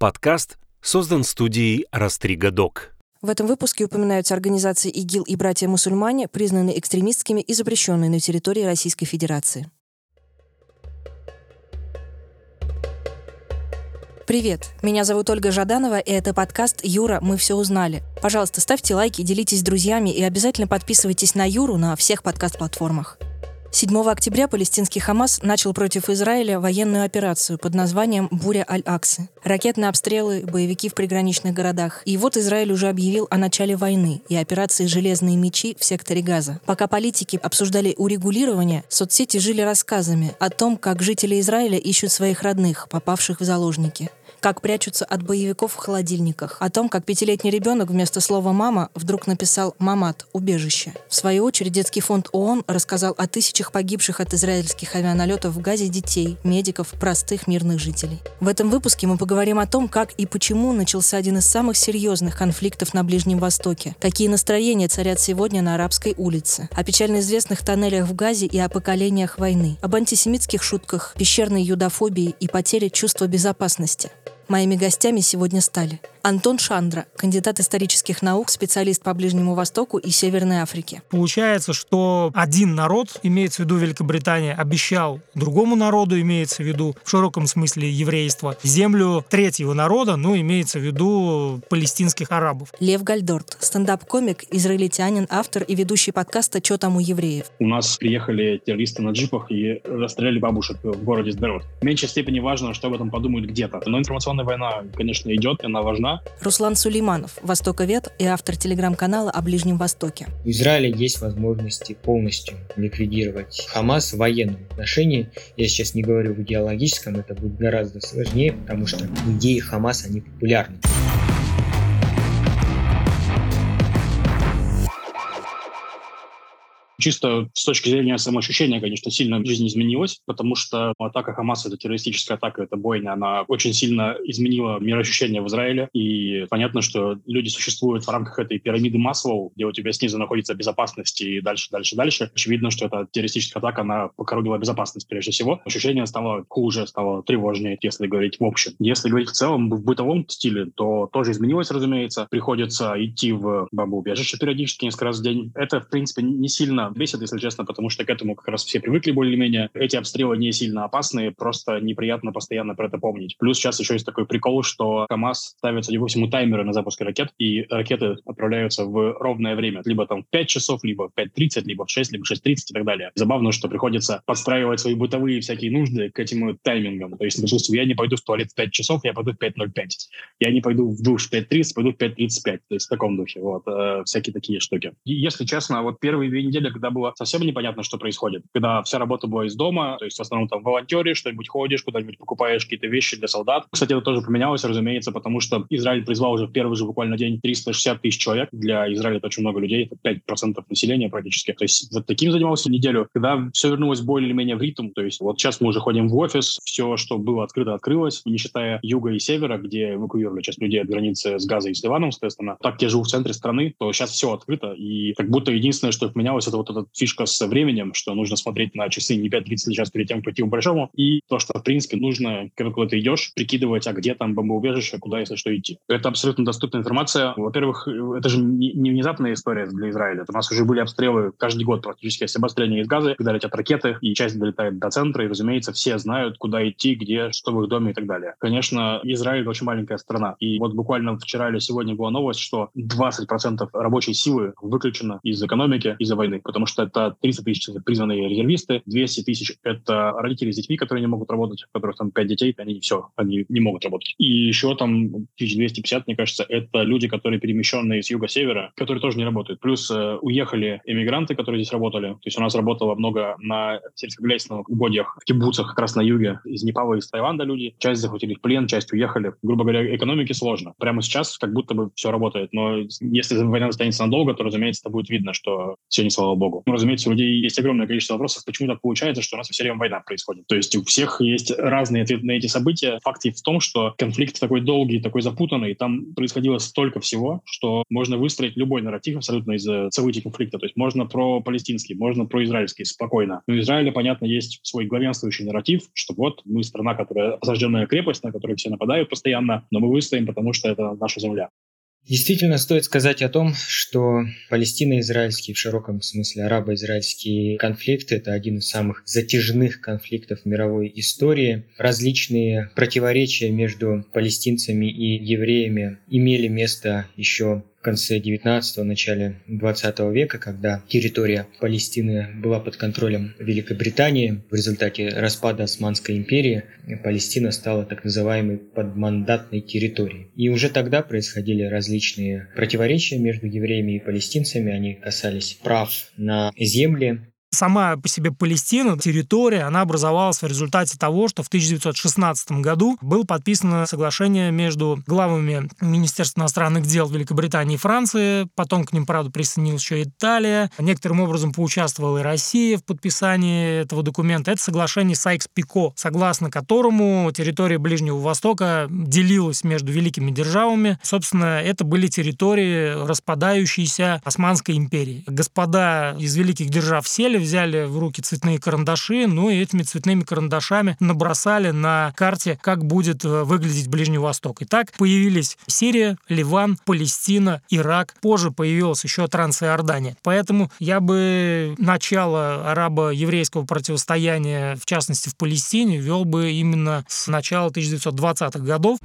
Подкаст создан студией «Растрига Док». В этом выпуске упоминаются организации ИГИЛ и братья-мусульмане, признанные экстремистскими и запрещенные на территории Российской Федерации. Привет, меня зовут Ольга Жаданова, и это подкаст «Юра, мы все узнали». Пожалуйста, ставьте лайки, делитесь с друзьями и обязательно подписывайтесь на Юру на всех подкаст-платформах. 7 октября палестинский Хамас начал против Израиля военную операцию под названием «Буря Аль-Аксы». Ракетные обстрелы, боевики в приграничных городах. И вот Израиль уже объявил о начале войны и операции «Железные мечи» в секторе Газа. Пока политики обсуждали урегулирование, соцсети жили рассказами о том, как жители Израиля ищут своих родных, попавших в заложники как прячутся от боевиков в холодильниках, о том, как пятилетний ребенок вместо слова «мама» вдруг написал «мамат» — «убежище». В свою очередь, детский фонд ООН рассказал о тысячах погибших от израильских авианалетов в Газе детей, медиков, простых мирных жителей. В этом выпуске мы поговорим о том, как и почему начался один из самых серьезных конфликтов на Ближнем Востоке, какие настроения царят сегодня на арабской улице, о печально известных тоннелях в Газе и о поколениях войны, об антисемитских шутках, пещерной юдофобии и потере чувства безопасности. Моими гостями сегодня стали Антон Шандра, кандидат исторических наук, специалист по Ближнему Востоку и Северной Африке. Получается, что один народ, имеется в виду Великобритания, обещал другому народу, имеется в виду в широком смысле еврейства, землю третьего народа, ну, имеется в виду палестинских арабов. Лев Гальдорт, стендап-комик, израильтянин, автор и ведущий подкаста «Чё там у евреев?». У нас приехали террористы на джипах и расстреляли бабушек в городе Сдерот. В меньшей степени важно, что об этом подумают где-то. Но информационная война, конечно, идет, она важна, Руслан Сулейманов, востоковед и автор телеграм-канала о Ближнем Востоке. В Израиле есть возможности полностью ликвидировать Хамас в военном отношении. Я сейчас не говорю в идеологическом, это будет гораздо сложнее, потому что идеи Хамаса, они популярны. Чисто с точки зрения самоощущения, конечно, сильно жизнь изменилась, потому что атака Хамаса, это террористическая атака, это бойня, она очень сильно изменила мироощущение в Израиле. И понятно, что люди существуют в рамках этой пирамиды Маслоу, где у тебя снизу находится безопасность и дальше, дальше, дальше. Очевидно, что эта террористическая атака, она покоробила безопасность прежде всего. Ощущение стало хуже, стало тревожнее, если говорить в общем. Если говорить в целом, в бытовом стиле, то тоже изменилось, разумеется. Приходится идти в бомбоубежище периодически несколько раз в день. Это, в принципе, не сильно бесит, если честно, потому что к этому как раз все привыкли более-менее. Эти обстрелы не сильно опасные, просто неприятно постоянно про это помнить. Плюс сейчас еще есть такой прикол, что КАМАЗ ставит, судя по всему, таймеры на запуск ракет, и ракеты отправляются в ровное время. Либо там в 5 часов, либо в 5.30, либо в 6, либо в 6.30 и так далее. Забавно, что приходится подстраивать свои бытовые всякие нужды к этим таймингам. То есть, допустим, я не пойду в туалет в 5 часов, я пойду в 5.05. Я не пойду в душ в 5.30, пойду в 5.35. То есть в таком духе. Вот. Э, всякие такие штуки. И, если честно, вот первые две недели, когда было совсем непонятно, что происходит. Когда вся работа была из дома, то есть в основном там волонтеришь, что-нибудь ходишь, куда-нибудь покупаешь какие-то вещи для солдат. Кстати, это тоже поменялось, разумеется, потому что Израиль призвал уже в первый же буквально день 360 тысяч человек. Для Израиля это очень много людей, это 5% населения практически. То есть вот таким занимался неделю. Когда все вернулось более или менее в ритм, то есть вот сейчас мы уже ходим в офис, все, что было открыто, открылось, не считая юга и севера, где эвакуировали часть людей от границы с Газой и с Ливаном, соответственно. Так я живу в центре страны, то сейчас все открыто, и как будто единственное, что поменялось, это вот фиш фишка с временем, что нужно смотреть на часы не 5-30 час перед тем, как пойти к большому, и то, что, в принципе, нужно, когда куда ты идешь, прикидывать, а где там бомбоубежище, куда, если что, идти. Это абсолютно доступная информация. Во-первых, это же не, не внезапная история для Израиля. У нас уже были обстрелы каждый год практически, если обострение из газа, когда летят ракеты, и часть долетает до центра, и, разумеется, все знают, куда идти, где, что в их доме и так далее. Конечно, Израиль очень маленькая страна. И вот буквально вчера или сегодня была новость, что 20% рабочей силы выключено из экономики из-за войны, потому что это это 300 тысяч призванные резервисты, 200 тысяч — это родители с детьми, которые не могут работать, у которых там 5 детей, они все, они не могут работать. И еще там 1250, мне кажется, это люди, которые перемещенные с юга-севера, которые тоже не работают. Плюс э, уехали эмигранты, которые здесь работали. То есть у нас работало много на сельскохозяйственных угодьях, в кибуцах как раз на юге, из Непала, из Таиланда люди. Часть захватили в плен, часть уехали. Грубо говоря, экономике сложно. Прямо сейчас как будто бы все работает. Но если война останется надолго, то, разумеется, это будет видно, что все не слава богу. Богу. Ну, разумеется, у людей есть огромное количество вопросов, почему так получается, что у нас все время война происходит. То есть у всех есть разные ответы на эти события. Факт в том, что конфликт такой долгий, такой запутанный, там происходило столько всего, что можно выстроить любой нарратив абсолютно из событий конфликта. То есть можно про палестинский, можно про израильский спокойно. У Израиля, понятно, есть свой главенствующий нарратив, что вот мы страна, которая осажденная крепость, на которую все нападают постоянно, но мы выстоим, потому что это наша земля. Действительно, стоит сказать о том, что палестино-израильский, в широком смысле арабо-израильский конфликт – это один из самых затяжных конфликтов мировой истории. Различные противоречия между палестинцами и евреями имели место еще в конце 19-го, начале 20 века, когда территория Палестины была под контролем Великобритании. В результате распада Османской империи Палестина стала так называемой подмандатной территорией. И уже тогда происходили различные противоречия между евреями и палестинцами. Они касались прав на земли, Сама по себе Палестина, территория, она образовалась в результате того, что в 1916 году было подписано соглашение между главами Министерства иностранных дел Великобритании и Франции, потом к ним, правда, присоединилась еще Италия, некоторым образом поучаствовала и Россия в подписании этого документа. Это соглашение Сайкс-Пико, согласно которому территория Ближнего Востока делилась между великими державами. Собственно, это были территории распадающейся Османской империи. Господа из великих держав сели взяли в руки цветные карандаши, ну и этими цветными карандашами набросали на карте, как будет э, выглядеть Ближний Восток. И так появились Сирия, Ливан, Палестина, Ирак. Позже появилась еще Трансиордания. Поэтому я бы начало арабо-еврейского противостояния, в частности в Палестине, вел бы именно с начала 1920-х годов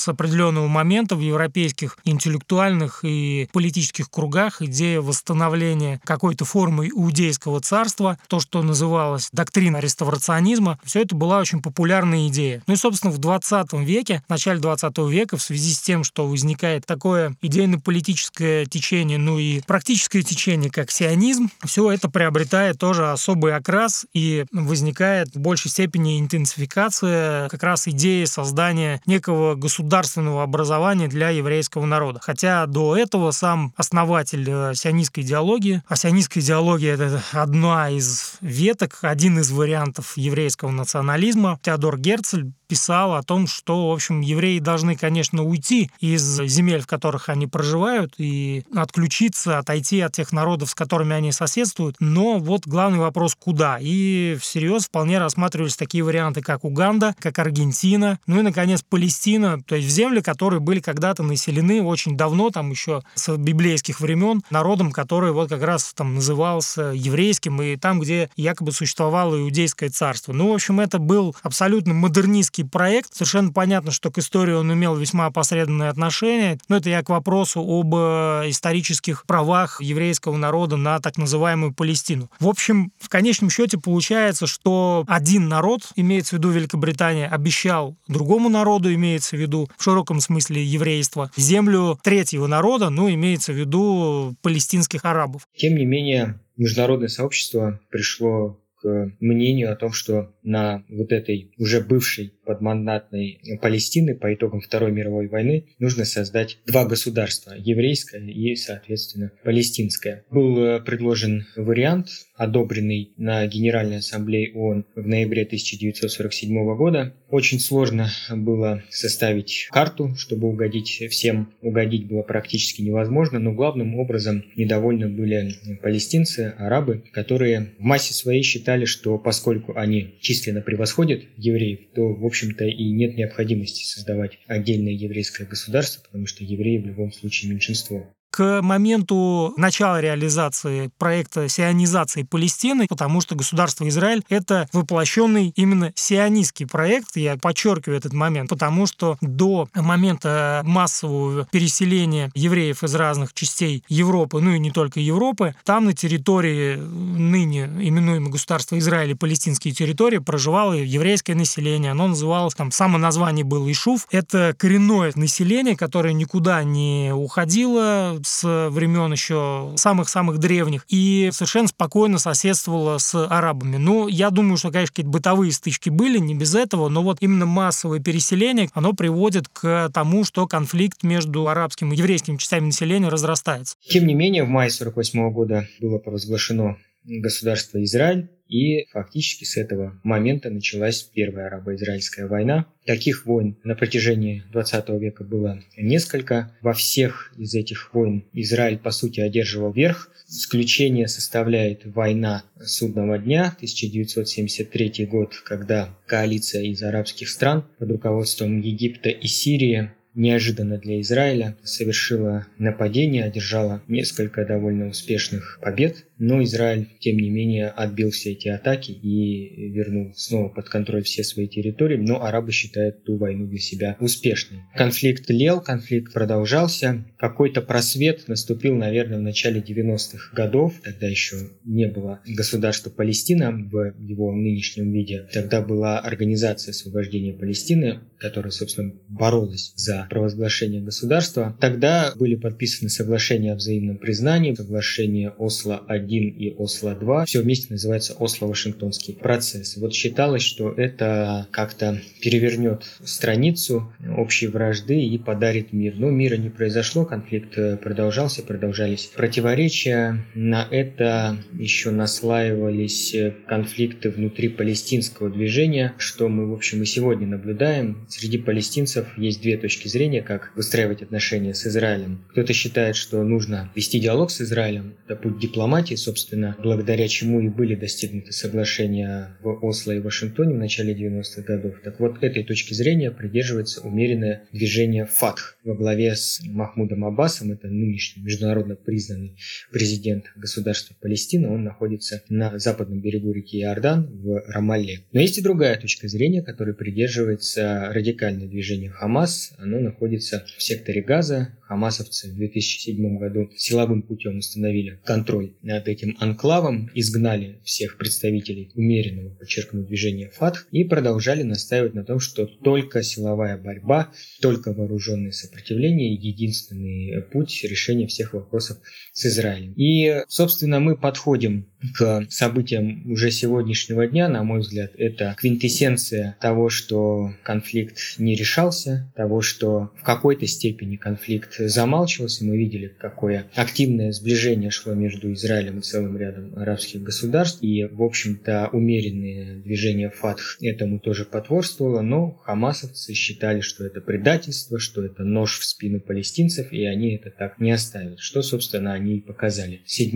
с определенного момента в европейских интеллектуальных и политических кругах идея восстановления какой-то формы иудейского царства, то, что называлось доктрина реставрационизма, все это была очень популярная идея. Ну и, собственно, в 20 веке, в начале 20 века, в связи с тем, что возникает такое идейно-политическое течение, ну и практическое течение, как сионизм, все это приобретает тоже особый окрас и возникает в большей степени интенсификация как раз идеи создания некого государства государственного образования для еврейского народа. Хотя до этого сам основатель э, сионистской идеологии, а сионистская идеология — это одна из веток, один из вариантов еврейского национализма, Теодор Герцель писал о том, что, в общем, евреи должны, конечно, уйти из земель, в которых они проживают, и отключиться, отойти от тех народов, с которыми они соседствуют. Но вот главный вопрос — куда? И всерьез вполне рассматривались такие варианты, как Уганда, как Аргентина, ну и, наконец, Палестина, то есть в земли, которые были когда-то населены очень давно, там еще с библейских времен, народом, который вот как раз там назывался еврейским, и там, где якобы существовало иудейское царство. Ну, в общем, это был абсолютно модернистский исторический проект. Совершенно понятно, что к истории он имел весьма опосредованное отношение. Но это я к вопросу об э, исторических правах еврейского народа на так называемую Палестину. В общем, в конечном счете получается, что один народ, имеется в виду Великобритания, обещал другому народу, имеется в виду в широком смысле еврейства, землю третьего народа, ну, имеется в виду палестинских арабов. Тем не менее, международное сообщество пришло мнению о том, что на вот этой уже бывшей подмандатной Палестины по итогам Второй мировой войны нужно создать два государства, еврейское и, соответственно, палестинское. Был э, предложен вариант, одобренный на Генеральной Ассамблее ООН в ноябре 1947 года. Очень сложно было составить карту, чтобы угодить всем. Угодить было практически невозможно, но главным образом недовольны были палестинцы, арабы, которые в массе своей считали, что поскольку они численно превосходят евреев, то, в общем-то, и нет необходимости создавать отдельное еврейское государство, потому что евреи в любом случае меньшинство к моменту начала реализации проекта сионизации Палестины, потому что государство Израиль — это воплощенный именно сионистский проект, я подчеркиваю этот момент, потому что до момента массового переселения евреев из разных частей Европы, ну и не только Европы, там на территории ныне именуемого государства Израиль и палестинские территории проживало еврейское население. Оно называлось, там, само название было Ишуф. Это коренное население, которое никуда не уходило, с времен еще самых-самых древних и совершенно спокойно соседствовала с арабами. Ну, я думаю, что, конечно, какие-то бытовые стычки были, не без этого, но вот именно массовое переселение, оно приводит к тому, что конфликт между арабским и еврейским частями населения разрастается. Тем не менее, в мае 48 года было провозглашено государство Израиль, и фактически с этого момента началась Первая арабо-израильская война. Таких войн на протяжении 20 века было несколько. Во всех из этих войн Израиль, по сути, одерживал верх. Исключение составляет война судного дня, 1973 год, когда коалиция из арабских стран под руководством Египта и Сирии неожиданно для Израиля совершила нападение, одержала несколько довольно успешных побед, но Израиль, тем не менее, отбил все эти атаки и вернул снова под контроль все свои территории, но арабы считают ту войну для себя успешной. Конфликт лел, конфликт продолжался, какой-то просвет наступил, наверное, в начале 90-х годов, тогда еще не было государства Палестина в его нынешнем виде, тогда была Организация освобождения Палестины, которая, собственно, боролась за провозглашение государства. Тогда были подписаны соглашения о взаимном признании, соглашение Осло-1 и Осло-2. Все вместе называется Осло-Вашингтонский процесс. Вот считалось, что это как-то перевернет страницу общей вражды и подарит мир. Но мира не произошло, конфликт продолжался, продолжались противоречия. На это еще наслаивались конфликты внутри палестинского движения, что мы, в общем, и сегодня наблюдаем. Среди палестинцев есть две точки зрения, как выстраивать отношения с Израилем. Кто-то считает, что нужно вести диалог с Израилем, это путь дипломатии, собственно, благодаря чему и были достигнуты соглашения в Осло и Вашингтоне в начале 90-х годов. Так вот, этой точки зрения придерживается умеренное движение ФАТХ во главе с Махмудом Аббасом, это нынешний международно признанный президент государства Палестина, он находится на западном берегу реки Иордан в Рамалле. Но есть и другая точка зрения, которой придерживается радикальное движение Хамас. Оно находится в секторе Газа. Хамасовцы в 2007 году силовым путем установили контроль над этим анклавом, изгнали всех представителей умеренного, подчеркну, движения ФАТХ и продолжали настаивать на том, что только силовая борьба, только вооруженное сопротивление – единственный путь решения всех вопросов с Израилем. И, собственно, мы подходим к событиям уже сегодняшнего дня, на мой взгляд, это квинтэссенция того, что конфликт не решался, того, что в какой-то степени конфликт замалчивался. Мы видели, какое активное сближение шло между Израилем и целым рядом арабских государств. И, в общем-то, умеренное движение ФАТХ этому тоже потворствовало, но хамасовцы считали, что это предательство, что это нож в спину палестинцев, и они это так не оставят, что, собственно, они и показали. 7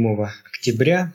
октября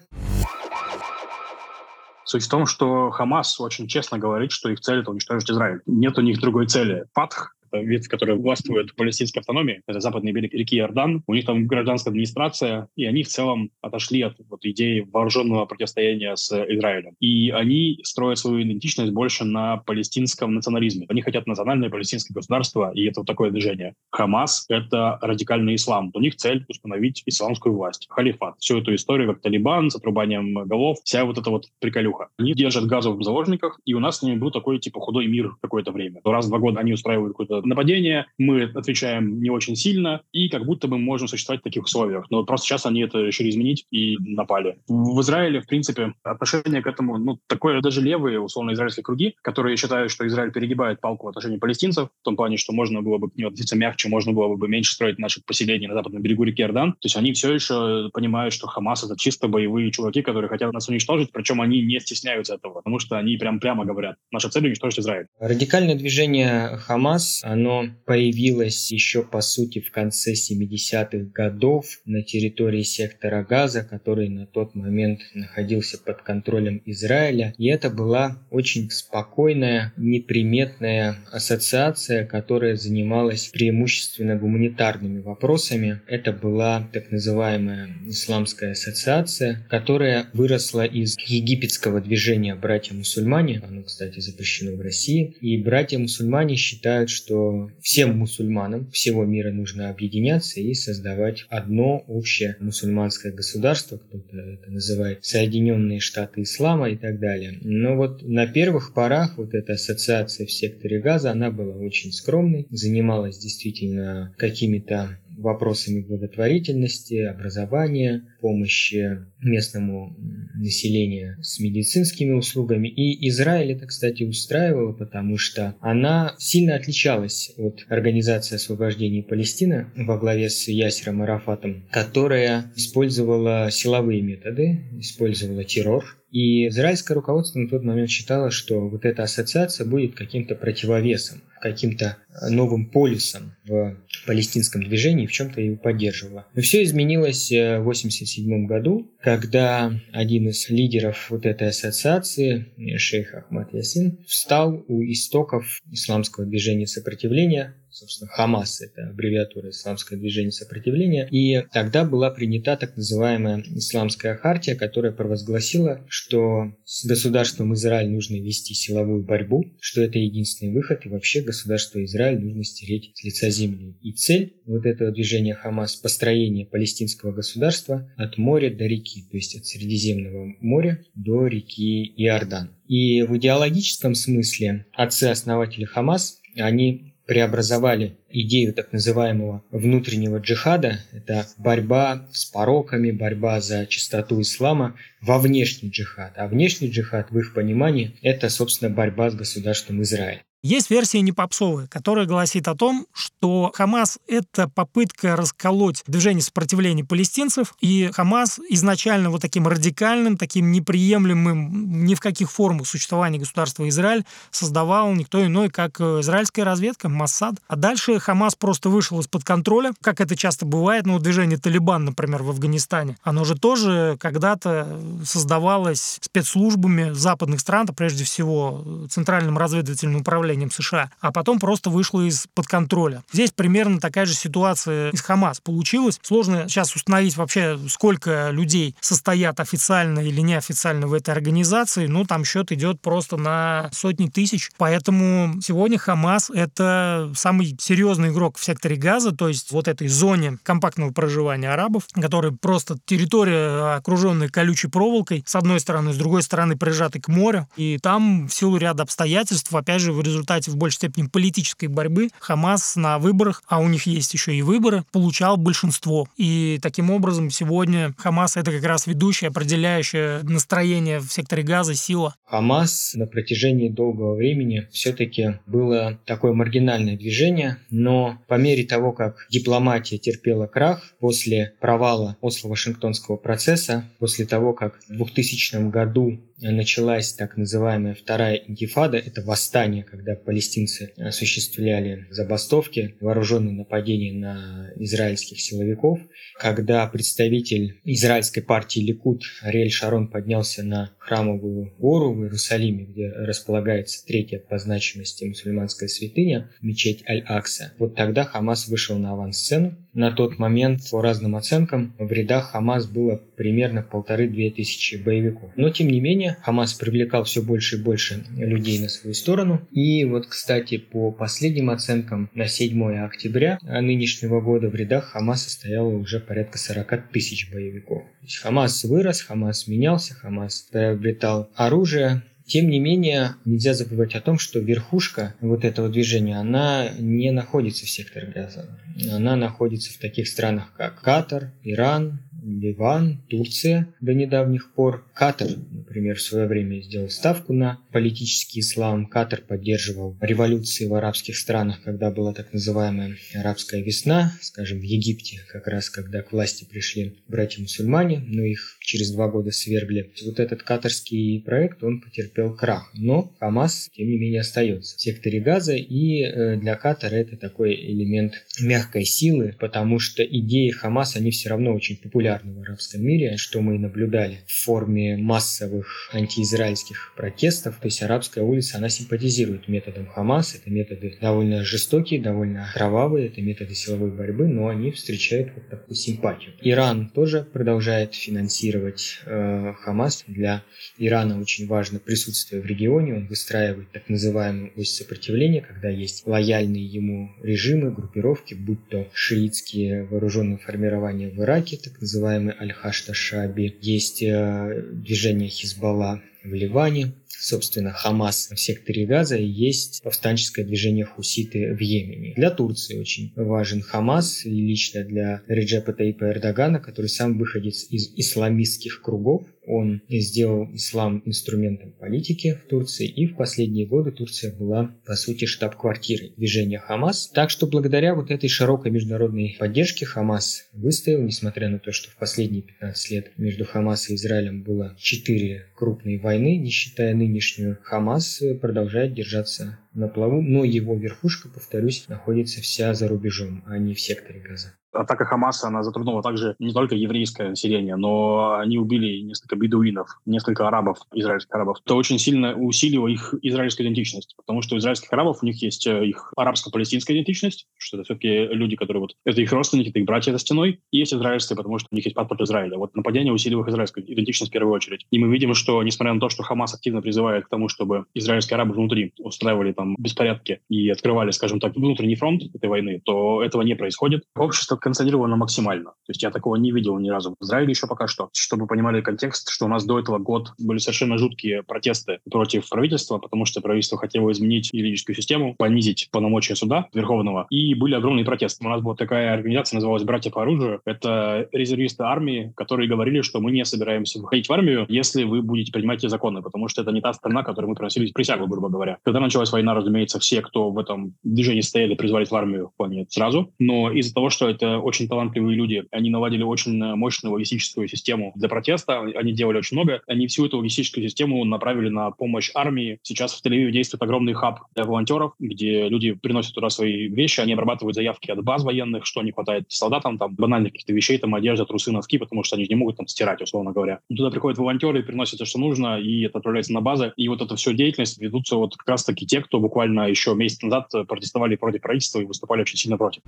Суть в том, что Хамас очень честно говорит, что их цель — это уничтожить Израиль. Нет у них другой цели. Фатх это ветвь, которая властвует палестинской автономии, это западный берег реки Иордан, у них там гражданская администрация, и они в целом отошли от вот, идеи вооруженного противостояния с Израилем. И они строят свою идентичность больше на палестинском национализме. Они хотят национальное палестинское государство, и это вот такое движение. Хамас — это радикальный ислам. У них цель установить исламскую власть, халифат. Всю эту историю, как Талибан, с отрубанием голов, вся вот эта вот приколюха. Они держат газов в заложниках, и у нас с ними был такой, типа, худой мир какое-то время. Раз в два года они устраивают какую-то нападение, мы отвечаем не очень сильно, и как будто бы можем существовать в таких условиях. Но просто сейчас они это решили изменить и напали. В Израиле, в принципе, отношение к этому, ну, такое даже левые, условно, израильские круги, которые считают, что Израиль перегибает палку в отношении палестинцев, в том плане, что можно было бы к ним относиться мягче, можно было бы меньше строить наши поселения на западном берегу реки Иордан. То есть они все еще понимают, что Хамас — это чисто боевые чуваки, которые хотят нас уничтожить, причем они не стесняются этого, потому что они прям прямо говорят, наша цель — уничтожить Израиль. Радикальное движение Хамас, оно появилось еще, по сути, в конце 70-х годов на территории сектора Газа, который на тот момент находился под контролем Израиля. И это была очень спокойная, неприметная ассоциация, которая занималась преимущественно гуманитарными вопросами. Это была так называемая Исламская ассоциация, которая выросла из египетского движения «Братья-мусульмане». Оно, кстати, запрещено в России. И братья-мусульмане считают, что всем мусульманам всего мира нужно объединяться и создавать одно общее мусульманское государство, кто-то это называет Соединенные Штаты Ислама и так далее. Но вот на первых порах вот эта ассоциация в секторе газа, она была очень скромной, занималась действительно какими-то вопросами благотворительности, образования, помощи местному населению с медицинскими услугами. И Израиль это, кстати, устраивало, потому что она сильно отличалась от Организации освобождения Палестины во главе с Ясером Арафатом, которая использовала силовые методы, использовала террор, и израильское руководство на тот момент считало, что вот эта ассоциация будет каким-то противовесом, каким-то э, новым полюсом в палестинском движении, в чем-то его поддерживала. Но все изменилось э, в 1987 году, когда один из лидеров вот этой ассоциации, шейх Ахмад Ясин, встал у истоков исламского движения сопротивления собственно, Хамас, это аббревиатура Исламское движение сопротивления, и тогда была принята так называемая Исламская хартия, которая провозгласила, что с государством Израиль нужно вести силовую борьбу, что это единственный выход, и вообще государство Израиль нужно стереть с лица земли. И цель вот этого движения Хамас – построение палестинского государства от моря до реки, то есть от Средиземного моря до реки Иордан. И в идеологическом смысле отцы-основатели Хамас, они преобразовали идею так называемого внутреннего джихада, это борьба с пороками, борьба за чистоту ислама, во внешний джихад. А внешний джихад, в их понимании, это, собственно, борьба с государством Израиль. Есть версия не попсовая, которая гласит о том, что Хамас — это попытка расколоть движение сопротивления палестинцев, и Хамас изначально вот таким радикальным, таким неприемлемым ни в каких формах существования государства Израиль создавал никто иной, как э, израильская разведка, Массад. А дальше Хамас просто вышел из-под контроля, как это часто бывает, ну, движение Талибан, например, в Афганистане. Оно же тоже когда-то создавалось спецслужбами западных стран, а прежде всего Центральным разведывательным управлением управлением США, а потом просто вышла из-под контроля. Здесь примерно такая же ситуация из Хамас получилась. Сложно сейчас установить вообще, сколько людей состоят официально или неофициально в этой организации, но там счет идет просто на сотни тысяч. Поэтому сегодня Хамас — это самый серьезный игрок в секторе Газа, то есть вот этой зоне компактного проживания арабов, который просто территория, окруженная колючей проволокой, с одной стороны, с другой стороны прижатой к морю. И там в силу ряда обстоятельств, опять же, в результате результате в большей степени политической борьбы Хамас на выборах, а у них есть еще и выборы, получал большинство. И таким образом сегодня Хамас это как раз ведущее, определяющее настроение в секторе газа, сила. Хамас на протяжении долгого времени все-таки было такое маргинальное движение, но по мере того, как дипломатия терпела крах после провала Осло-Вашингтонского процесса, после того, как в 2000 году началась так называемая вторая интифада, это восстание, когда палестинцы осуществляли забастовки, вооруженные нападения на израильских силовиков, когда представитель израильской партии Ликут Ариэль Шарон поднялся на храмовую гору в Иерусалиме, где располагается третья по значимости мусульманская святыня, мечеть Аль-Акса. Вот тогда Хамас вышел на авансцену. На тот момент, по разным оценкам, в рядах Хамас было примерно полторы-две тысячи боевиков. Но, тем не менее, Хамас привлекал все больше и больше людей на свою сторону. И вот, кстати, по последним оценкам, на 7 октября нынешнего года в рядах Хамаса стояло уже порядка 40 тысяч боевиков. Хамас вырос, Хамас менялся, Хамас приобретал оружие, тем не менее, нельзя забывать о том, что верхушка вот этого движения, она не находится в секторе Газа. Она находится в таких странах, как Катар, Иран, Ливан, Турция до недавних пор. Катар, например, в свое время сделал ставку на политический ислам. Катар поддерживал революции в арабских странах, когда была так называемая арабская весна, скажем, в Египте, как раз когда к власти пришли братья-мусульмане, но их через два года свергли. Вот этот катарский проект, он потерпел крах. Но Хамас, тем не менее, остается в секторе Газа, и э, для Катара это такой элемент мягкой силы, потому что идеи Хамас, они все равно очень популярны в арабском мире, что мы и наблюдали в форме массовых антиизраильских протестов. То есть арабская улица, она симпатизирует методам Хамас. Это методы довольно жестокие, довольно кровавые, это методы силовой борьбы, но они встречают вот такую симпатию. Иран тоже продолжает финансировать э, Хамас. Для Ирана очень важно присутствие в регионе. Он выстраивает так называемую ось сопротивления, когда есть лояльные ему режимы, группировки, будь то шиитские вооруженные формирования в Ираке, так называемый Аль-Хашта Шаби, есть э, движение Хизбалла в Ливане, собственно, Хамас в секторе Газа и есть повстанческое движение Хуситы в Йемене. Для Турции очень важен Хамас и лично для Реджепа Таипа Эрдогана, который сам выходец из исламистских кругов, он сделал ислам инструментом политики в Турции, и в последние годы Турция была, по сути, штаб-квартирой движения Хамас. Так что благодаря вот этой широкой международной поддержке Хамас выстоял, несмотря на то, что в последние 15 лет между Хамас и Израилем было четыре крупные войны, не считая нынешнюю. Хамас продолжает держаться на плаву, но его верхушка, повторюсь, находится вся за рубежом, а не в секторе Газа. Атака Хамаса, она затронула также не только еврейское население, но они убили несколько бедуинов, несколько арабов, израильских арабов. Это очень сильно усилило их израильскую идентичность, потому что у израильских арабов у них есть э, их арабско-палестинская идентичность, что это все-таки люди, которые вот... Это их родственники, это их братья за стеной, и есть израильская, потому что у них есть паспорт Израиля. Вот нападение усилило их израильскую идентичность в первую очередь. И мы видим, что, несмотря на то, что Хамас активно призывает к тому, чтобы израильские арабы внутри устраивали там беспорядки и открывали, скажем так, внутренний фронт этой войны, то этого не происходит. Общество консолидировано максимально. То есть я такого не видел ни разу в Израиле еще пока что. Чтобы понимали контекст, что у нас до этого год были совершенно жуткие протесты против правительства, потому что правительство хотело изменить юридическую систему, понизить полномочия суда Верховного, и были огромные протесты. У нас была такая организация, называлась «Братья по оружию». Это резервисты армии, которые говорили, что мы не собираемся выходить в армию, если вы будете принимать эти законы, потому что это не та страна, которой мы просили присягу, грубо говоря. Когда началась война, разумеется, все, кто в этом движении стояли, призвались в армию вполне сразу. Но из-за того, что это очень талантливые люди, они наладили очень мощную логистическую систему для протеста, они делали очень много, они всю эту логистическую систему направили на помощь армии. Сейчас в Тель-Авиве действует огромный хаб для волонтеров, где люди приносят туда свои вещи, они обрабатывают заявки от баз военных, что не хватает солдатам, там, банальных каких-то вещей, там, одежда, трусы, носки, потому что они не могут там стирать, условно говоря. Туда приходят волонтеры, приносят то, что нужно, и это отправляется на базы. И вот эта всю деятельность ведутся вот как раз-таки те, кто буквально еще месяц назад протестовали против правительства и выступали очень сильно против.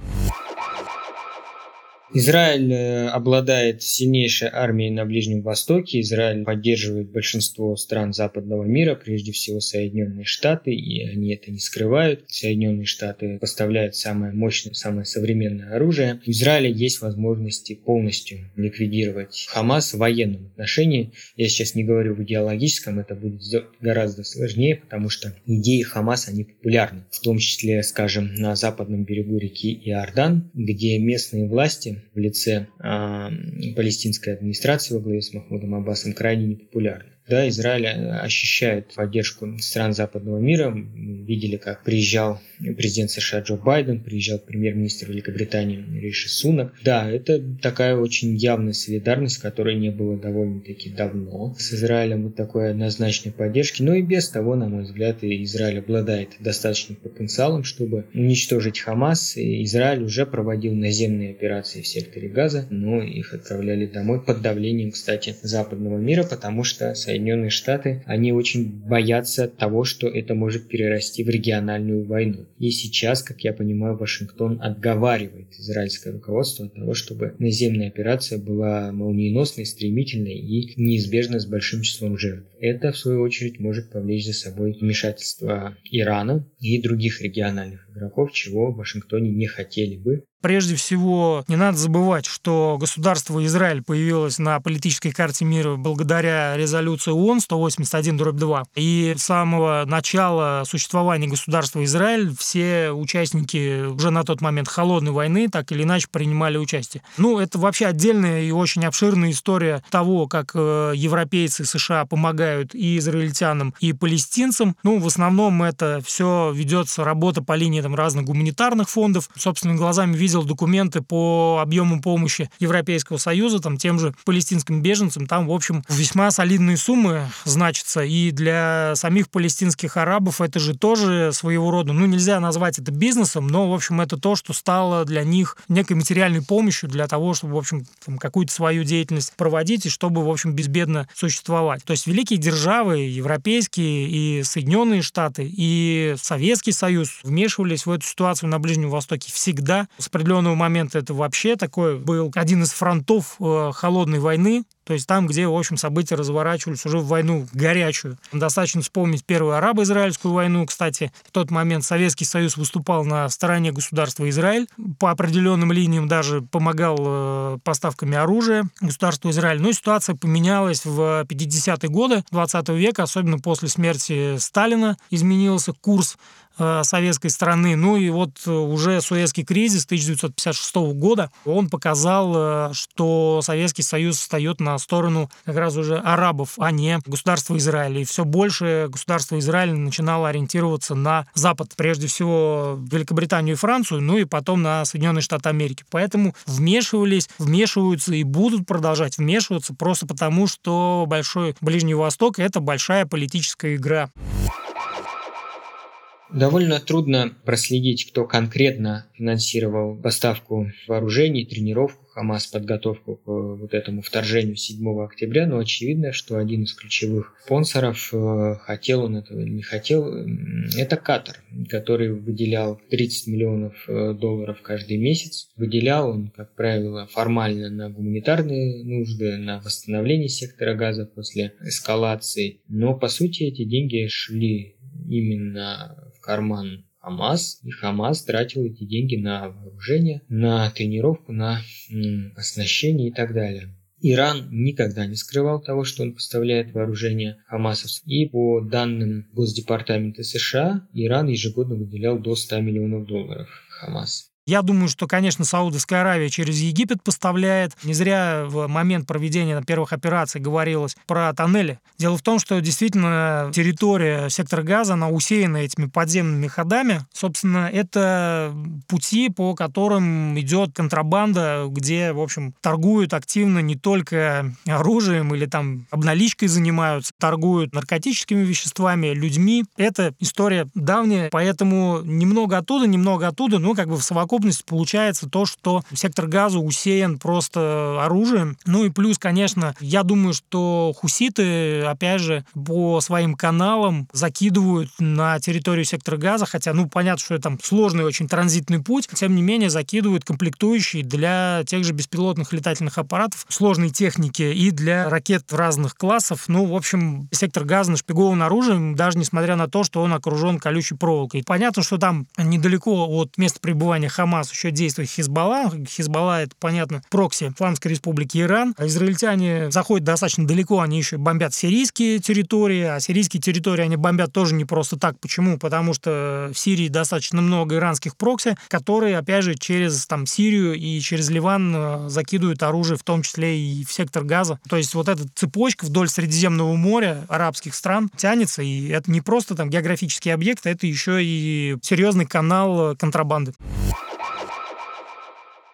Израиль э, обладает сильнейшей армией на Ближнем Востоке. Израиль поддерживает большинство стран западного мира, прежде всего Соединенные Штаты, и они это не скрывают. Соединенные Штаты поставляют самое мощное, самое современное оружие. У Израиля есть возможности полностью ликвидировать Хамас в военном отношении. Я сейчас не говорю в идеологическом, это будет гораздо сложнее, потому что идеи Хамас, они популярны. В том числе, скажем, на западном берегу реки Иордан, где местные власти в лице э, палестинской администрации во главе с Махмудом Аббасом крайне непопулярны. Да, Израиль э, ощущает поддержку стран западного мира. Мы видели, как приезжал президент США Джо Байден, приезжал премьер-министр Великобритании Риши Сунак. Да, это такая очень явная солидарность, которой не было довольно-таки давно с Израилем вот такой однозначной поддержки. Но и без того, на мой взгляд, Израиль обладает достаточным потенциалом, чтобы уничтожить Хамас. Израиль уже проводил наземные операции в секторе Газа, но их отправляли домой под давлением, кстати, западного мира, потому что Соединенные Соединенные Штаты, они очень боятся того, что это может перерасти в региональную войну. И сейчас, как я понимаю, Вашингтон отговаривает израильское руководство от того, чтобы наземная операция была молниеносной, стремительной и неизбежно с большим числом жертв. Это, в свою очередь, может повлечь за собой вмешательство Ирана и других региональных игроков, чего в Вашингтоне не хотели бы. Прежде всего, не надо забывать, что государство Израиль появилось на политической карте мира благодаря резолюции ООН 181-2. И с самого начала существования государства Израиль все участники уже на тот момент холодной войны так или иначе принимали участие. Ну, это вообще отдельная и очень обширная история того, как э, европейцы США помогают и израильтянам, и палестинцам. Ну, в основном это все ведется работа по линии там, разных гуманитарных фондов. Собственными глазами видел видел документы по объему помощи Европейского Союза, там, тем же палестинским беженцам, там, в общем, весьма солидные суммы значатся. И для самих палестинских арабов это же тоже своего рода, ну, нельзя назвать это бизнесом, но, в общем, это то, что стало для них некой материальной помощью для того, чтобы, в общем, какую-то свою деятельность проводить и чтобы, в общем, безбедно существовать. То есть великие державы, европейские и Соединенные Штаты, и Советский Союз вмешивались в эту ситуацию на Ближнем Востоке всегда с определенного момента это вообще такой был один из фронтов э, холодной войны, то есть там, где, в общем, события разворачивались уже в войну горячую. Достаточно вспомнить первую арабо-израильскую войну. Кстати, в тот момент Советский Союз выступал на стороне государства Израиль. По определенным линиям даже помогал э, поставками оружия государству Израиль. Но ситуация поменялась в 50-е годы 20 века, особенно после смерти Сталина. Изменился курс советской страны. Ну и вот э, уже Суэцкий кризис 1956 года, он показал, э, что Советский Союз встает на сторону как раз уже арабов, а не государства Израиля. И все больше государство Израиля начинало ориентироваться на Запад, прежде всего Великобританию и Францию, ну и потом на Соединенные Штаты Америки. Поэтому вмешивались, вмешиваются и будут продолжать вмешиваться просто потому, что Большой Ближний Восток – это большая политическая игра. Довольно трудно проследить, кто конкретно финансировал поставку вооружений, тренировку ХАМАС, подготовку к вот этому вторжению 7 октября, но очевидно, что один из ключевых спонсоров, э, хотел он этого или не хотел, это Катар, который выделял 30 миллионов э, долларов каждый месяц. Выделял он, как правило, формально на гуманитарные нужды, на восстановление сектора газа после эскалации, но по сути эти деньги шли именно карман Хамас, и Хамас тратил эти деньги на вооружение, на тренировку, на оснащение и так далее. Иран никогда не скрывал того, что он поставляет вооружение Хамасовцам. И по данным Госдепартамента США, Иран ежегодно выделял до 100 миллионов долларов Хамас. Я думаю, что, конечно, Саудовская Аравия через Египет поставляет. Не зря в момент проведения первых операций говорилось про тоннели. Дело в том, что действительно территория сектора газа, она усеяна этими подземными ходами. Собственно, это пути, по которым идет контрабанда, где, в общем, торгуют активно не только оружием или там обналичкой занимаются, торгуют наркотическими веществами, людьми. Это история давняя, поэтому немного оттуда, немного оттуда, ну, как бы в совокупности совокупности получается то, что сектор газа усеян просто оружием. Ну и плюс, конечно, я думаю, что хуситы, опять же, по своим каналам закидывают на территорию сектора газа, хотя, ну, понятно, что это там сложный очень транзитный путь, тем не менее закидывают комплектующие для тех же беспилотных летательных аппаратов, сложной техники и для ракет разных классов. Ну, в общем, сектор газа нашпигован оружием, даже несмотря на то, что он окружен колючей проволокой. Понятно, что там недалеко от места пребывания Хамас еще действует Хизбалла. Хизбалла, это, понятно, прокси Исламской Республики Иран. Израильтяне заходят достаточно далеко, они еще бомбят сирийские территории, а сирийские территории они бомбят тоже не просто так. Почему? Потому что в Сирии достаточно много иранских прокси, которые, опять же, через там, Сирию и через Ливан э, закидывают оружие, в том числе и в сектор газа. То есть вот эта цепочка вдоль Средиземного моря арабских стран тянется, и это не просто там географический объект, это еще и серьезный канал контрабанды.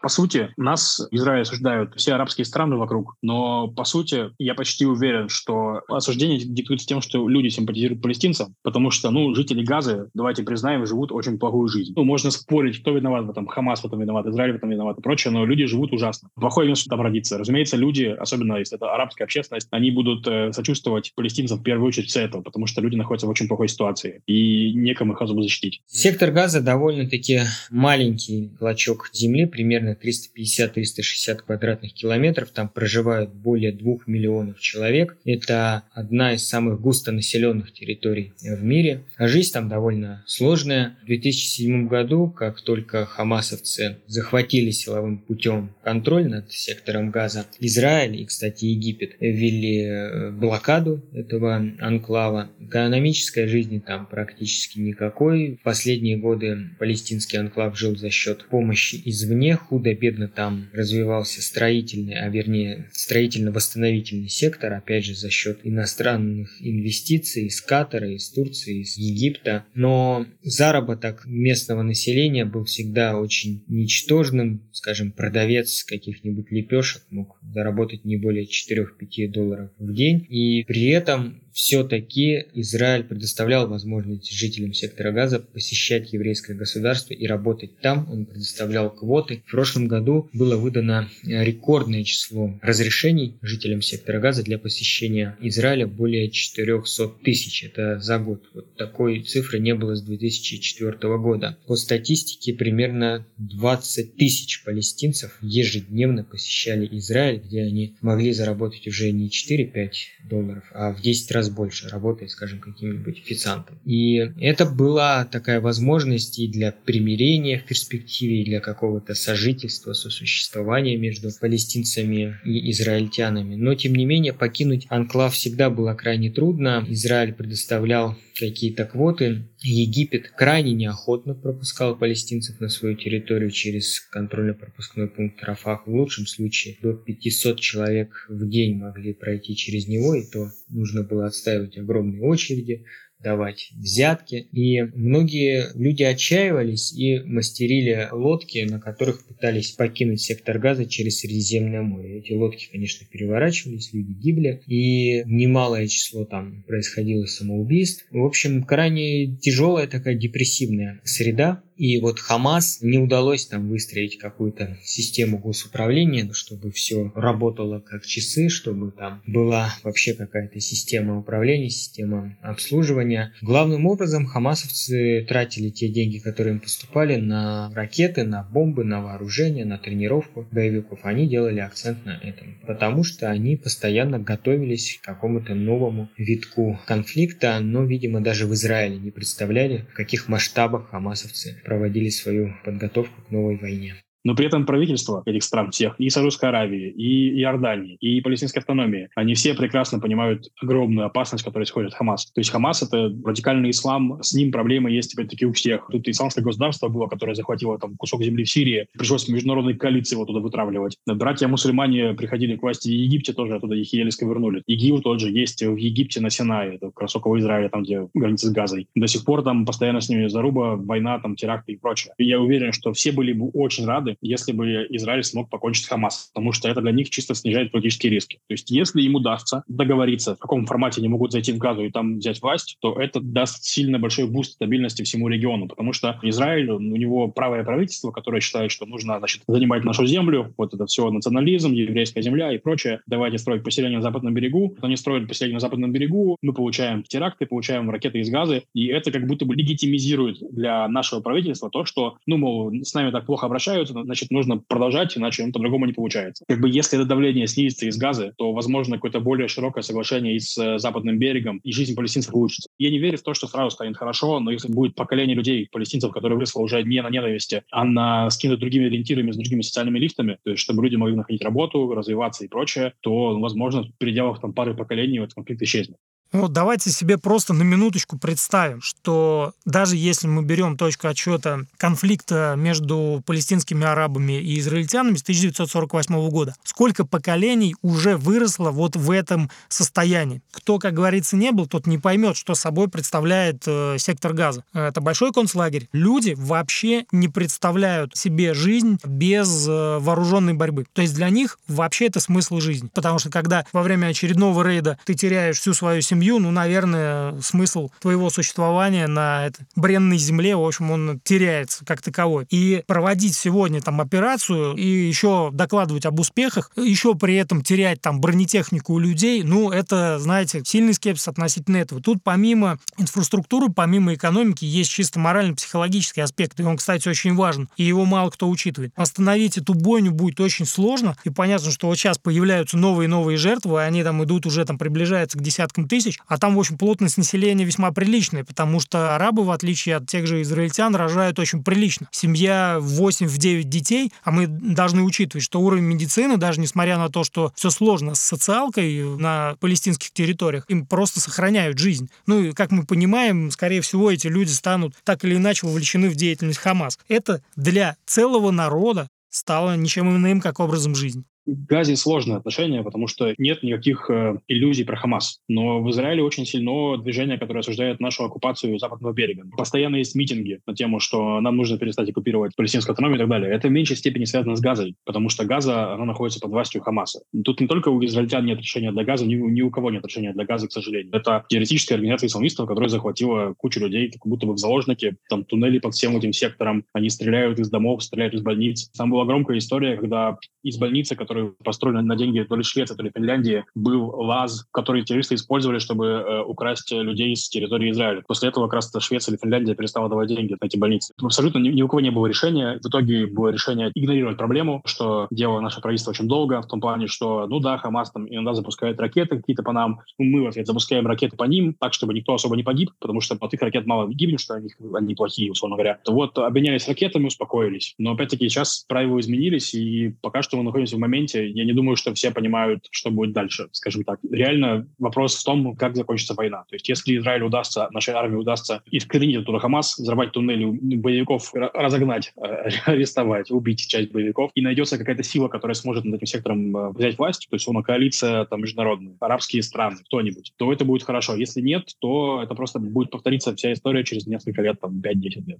По сути, нас Израиль осуждают все арабские страны вокруг, но по сути я почти уверен, что осуждение диктуется тем, что люди симпатизируют палестинцам, потому что, ну, жители Газы, давайте признаем, живут очень плохую жизнь. Ну, можно спорить, кто виноват в этом, Хамас в этом виноват, Израиль в этом виноват и прочее, но люди живут ужасно. Плохое место там родиться. Разумеется, люди, особенно если это арабская общественность, они будут э, сочувствовать палестинцам в первую очередь из-за этого, потому что люди находятся в очень плохой ситуации, и некому их особо защитить. Сектор Газа довольно-таки маленький клочок земли, примерно 350-360 квадратных километров. Там проживают более 2 миллионов человек. Это одна из самых густонаселенных территорий в мире. А жизнь там довольно сложная. В 2007 году, как только хамасовцы захватили силовым путем контроль над сектором газа, Израиль и, кстати, Египет ввели э, блокаду этого анклава. Экономической жизни там практически никакой. В последние годы палестинский анклав жил за счет помощи извне, худо-бедно там развивался строительный, а вернее строительно-восстановительный сектор, опять же за счет иностранных инвестиций из Катара, из Турции, из Египта. Но заработок местного населения был всегда очень ничтожным. Скажем, продавец каких-нибудь лепешек мог заработать не более 4-5 долларов в день. И при этом все-таки Израиль предоставлял возможность жителям сектора газа посещать еврейское государство и работать там. Он предоставлял квоты. В прошлом году было выдано рекордное число разрешений жителям сектора газа для посещения Израиля более 400 тысяч. Это за год. Вот такой цифры не было с 2004 года. По статистике примерно 20 тысяч палестинцев ежедневно посещали Израиль, где они могли заработать уже не 4-5 долларов, а в 10 раз больше, работая, скажем, каким-нибудь официантом. И это была такая возможность и для примирения в перспективе, и для какого-то сожительства, сосуществования между палестинцами и израильтянами. Но, тем не менее, покинуть анклав всегда было крайне трудно. Израиль предоставлял какие-то квоты. Египет крайне неохотно пропускал палестинцев на свою территорию через контрольно-пропускной пункт Рафах. В лучшем случае до 500 человек в день могли пройти через него, и то нужно было отстаивать огромные очереди давать взятки. И многие люди отчаивались и мастерили лодки, на которых пытались покинуть сектор газа через Средиземное море. Эти лодки, конечно, переворачивались, люди гибли, и немалое число там происходило самоубийств. В общем, крайне тяжелая такая депрессивная среда, и вот Хамас не удалось там выстроить какую-то систему госуправления, чтобы все работало как часы, чтобы там была вообще какая-то система управления, система обслуживания. Главным образом хамасовцы тратили те деньги, которые им поступали, на ракеты, на бомбы, на вооружение, на тренировку боевиков. Они делали акцент на этом, потому что они постоянно готовились к какому-то новому витку конфликта, но, видимо, даже в Израиле не представляли, в каких масштабах хамасовцы проводили свою подготовку к новой войне. Но при этом правительства этих стран всех, и Саудовской Аравии, и Иордании, и палестинской автономии, они все прекрасно понимают огромную опасность, которая исходит от Хамаса. То есть Хамас — это радикальный ислам, с ним проблемы есть теперь-таки у всех. Тут исламское государство было, которое захватило там кусок земли в Сирии, пришлось международной коалиции его туда вытравливать. Братья-мусульмане приходили к власти в Египте, тоже оттуда их еле сковырнули. ИГИЛ тот же есть в Египте на Синае, это около Израиля, там, где граница с Газой. До сих пор там постоянно с ними заруба, война, там, теракты и прочее. И я уверен, что все были бы очень рады, если бы Израиль смог покончить с Хамасом, потому что это для них чисто снижает политические риски. То есть если им удастся договориться, в каком формате они могут зайти в Газу и там взять власть, то это даст сильно большой boost стабильности всему региону, потому что Израиль, у него правое правительство, которое считает, что нужно значит, занимать нашу землю, вот это все национализм, еврейская земля и прочее, давайте строить поселение на западном берегу. Они строят поселение на западном берегу, мы получаем теракты, получаем ракеты из Газы, и это как будто бы легитимизирует для нашего правительства то, что, ну, мол, с нами так плохо обращаются, значит, нужно продолжать, иначе он по-другому не получается. Как бы если это давление снизится из Газы, то, возможно, какое-то более широкое соглашение и с э, западным берегом, и жизнь палестинцев улучшится. Я не верю в то, что сразу станет хорошо, но если будет поколение людей, палестинцев, которые выросло уже не на ненависти, а на скинуть другими ориентирами, с другими социальными лифтами, то есть чтобы люди могли находить работу, развиваться и прочее, то, возможно, в пределах там, пары поколений этот конфликт исчезнет. Вот давайте себе просто на минуточку представим, что даже если мы берем точку отсчета конфликта между палестинскими арабами и израильтянами с 1948 года, сколько поколений уже выросло вот в этом состоянии. Кто, как говорится, не был, тот не поймет, что собой представляет э, сектор газа. Это большой концлагерь. Люди вообще не представляют себе жизнь без э, вооруженной борьбы. То есть для них вообще это смысл жизни. Потому что когда во время очередного рейда ты теряешь всю свою семью, семью, ну, наверное, смысл твоего существования на этой бренной земле, в общем, он теряется как таковой. И проводить сегодня там операцию и еще докладывать об успехах, еще при этом терять там бронетехнику у людей, ну, это, знаете, сильный скепсис относительно этого. Тут помимо инфраструктуры, помимо экономики, есть чисто морально-психологический аспект, и он, кстати, очень важен, и его мало кто учитывает. Остановить эту бойню будет очень сложно, и понятно, что вот сейчас появляются новые и новые жертвы, они там идут уже там приближаются к десяткам тысяч, тысяч, а там, в общем, плотность населения весьма приличная, потому что арабы, в отличие от тех же израильтян, рожают очень прилично. Семья в 8-9 детей, а мы должны учитывать, что уровень медицины, даже несмотря на то, что все сложно с социалкой на палестинских территориях, им просто сохраняют жизнь. Ну и, как мы понимаем, скорее всего, эти люди станут так или иначе вовлечены в деятельность Хамас. Это для целого народа стало ничем иным, как образом жизни. Газе сложные отношения, потому что нет никаких э, иллюзий про Хамас. Но в Израиле очень сильно движение, которое осуждает нашу оккупацию западного берега. Постоянно есть митинги на тему, что нам нужно перестать оккупировать палестинскую автономию и так далее. Это в меньшей степени связано с Газой, потому что Газа, она находится под властью Хамаса. Тут не только у израильтян нет решения для Газа, ни, ни у кого нет решения для Газа, к сожалению. Это теоретическая организация исламистов, которая захватила кучу людей, как будто бы в заложники, там туннели под всем этим сектором, они стреляют из домов, стреляют из больниц. Там была громкая история, когда из больницы, которую построили на деньги то ли Швеции, то ли Финляндии, был лаз, который террористы использовали, чтобы э, украсть людей с территории Израиля. После этого как раз Швеция или Финляндия перестала давать деньги на эти больницы. Абсолютно ни, ни у кого не было решения. В итоге было решение игнорировать проблему, что делало наше правительство очень долго, в том плане, что, ну да, Хамас там иногда запускает ракеты какие-то по нам, мы в ответ запускаем ракеты по ним, так, чтобы никто особо не погиб, потому что от их ракет мало гибнет, что они, они плохие, условно говоря. Вот обменялись ракетами, успокоились. Но опять-таки сейчас правила изменились, и пока что мы находимся в моменте, я не думаю, что все понимают, что будет дальше, скажем так. Реально вопрос в том, как закончится война. То есть если Израилю удастся, нашей армии удастся искоренить оттуда Хамас, взорвать туннели, боевиков разогнать, э, арестовать, убить часть боевиков, и найдется какая-то сила, которая сможет над этим сектором э, взять власть, то есть, условно, коалиция там международная, арабские страны, кто-нибудь, то это будет хорошо. Если нет, то это просто будет повториться вся история через несколько лет, там, 5-10 лет.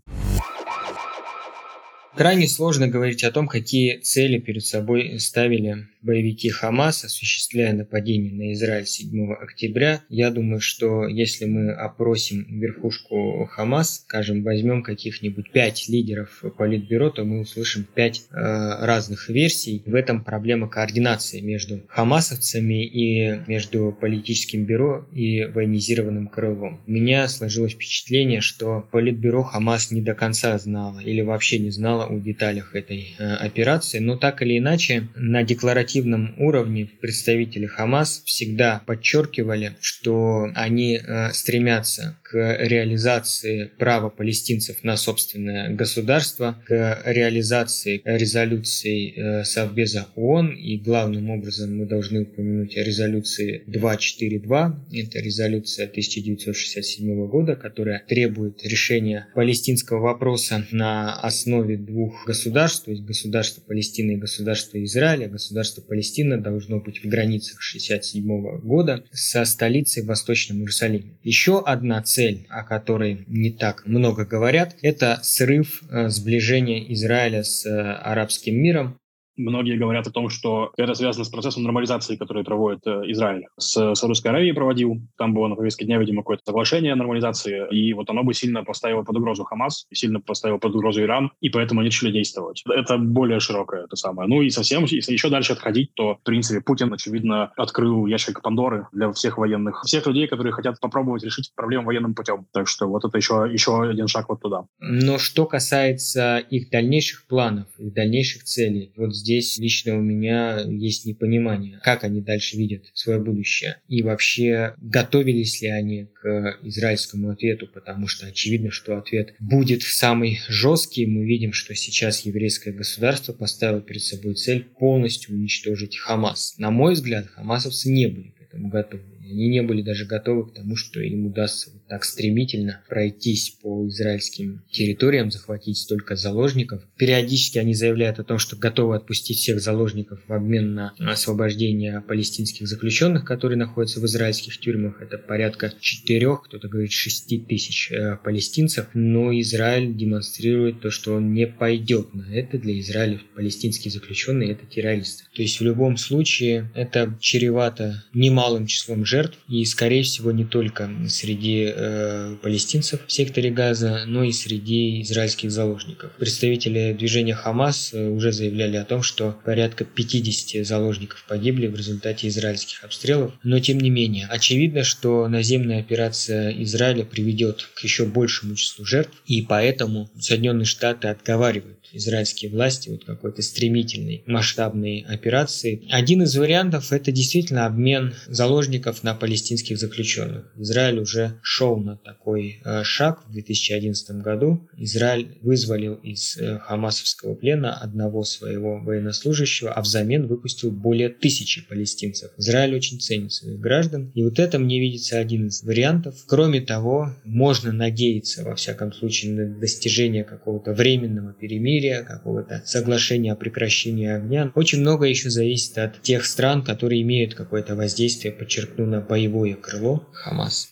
Крайне сложно говорить о том, какие цели перед собой ставили боевики Хамас, осуществляя нападение на Израиль 7 октября. Я думаю, что если мы опросим верхушку Хамас, скажем, возьмем каких-нибудь пять лидеров Политбюро, то мы услышим пять э, разных версий. В этом проблема координации между хамасовцами и между политическим бюро и военизированным крылом. У меня сложилось впечатление, что Политбюро Хамас не до конца знало или вообще не знало о деталях этой э, операции, но так или иначе на декларативном уровне представители Хамас всегда подчеркивали, что они э, стремятся к реализации права палестинцев на собственное государство, к реализации резолюций э, Совбеза ООН и главным образом мы должны упомянуть резолюции 242, это резолюция 1967 года, которая требует решения палестинского вопроса на основе двух государств, то есть государство Палестины и государство Израиля. Государство Палестина должно быть в границах 1967 года со столицей в Восточном Иерусалиме. Еще одна цель, о которой не так много говорят, это срыв э, сближения Израиля с э, арабским миром. Многие говорят о том, что это связано с процессом нормализации, который проводит э, Израиль. С Саудовской Аравией проводил, там было на повестке дня, видимо, какое-то соглашение о нормализации, и вот оно бы сильно поставило под угрозу Хамас, сильно поставило под угрозу Иран, и поэтому они решили действовать. Это более широкое, это самое. Ну и совсем, если еще дальше отходить, то, в принципе, Путин, очевидно, открыл ящик Пандоры для всех военных, всех людей, которые хотят попробовать решить проблему военным путем. Так что вот это еще, еще один шаг вот туда. Но что касается их дальнейших планов, их дальнейших целей, вот здесь здесь лично у меня есть непонимание, как они дальше видят свое будущее. И вообще, готовились ли они к израильскому ответу, потому что очевидно, что ответ будет самый жесткий. Мы видим, что сейчас еврейское государство поставило перед собой цель полностью уничтожить Хамас. На мой взгляд, хамасовцы не были к этому готовы. Они не были даже готовы к тому, что им удастся вот так стремительно пройтись по израильским территориям, захватить столько заложников. Периодически они заявляют о том, что готовы отпустить всех заложников в обмен на освобождение палестинских заключенных, которые находятся в израильских тюрьмах. Это порядка четырех, кто-то говорит шести тысяч э, палестинцев. Но Израиль демонстрирует то, что он не пойдет на это. Для Израиля палестинские заключенные – это террористы. То есть в любом случае это чревато немалым числом жертв жертв, и, скорее всего, не только среди э, палестинцев в секторе Газа, но и среди израильских заложников. Представители движения Хамас э, уже заявляли о том, что порядка 50 заложников погибли в результате израильских обстрелов, но тем не менее, очевидно, что наземная операция Израиля приведет к еще большему числу жертв, и поэтому Соединенные Штаты отговаривают израильские власти вот какой-то стремительной масштабной операции. Один из вариантов это действительно обмен заложников на палестинских заключенных. Израиль уже шел на такой э, шаг в 2011 году. Израиль вызволил из э, хамасовского плена одного своего военнослужащего, а взамен выпустил более тысячи палестинцев. Израиль очень ценит своих граждан. И вот это мне видится один из вариантов. Кроме того, можно надеяться, во всяком случае, на достижение какого-то временного перемирия, какого-то соглашения о прекращении огня. Очень много еще зависит от тех стран, которые имеют какое-то воздействие, подчеркну, на боевое крыло Хамас.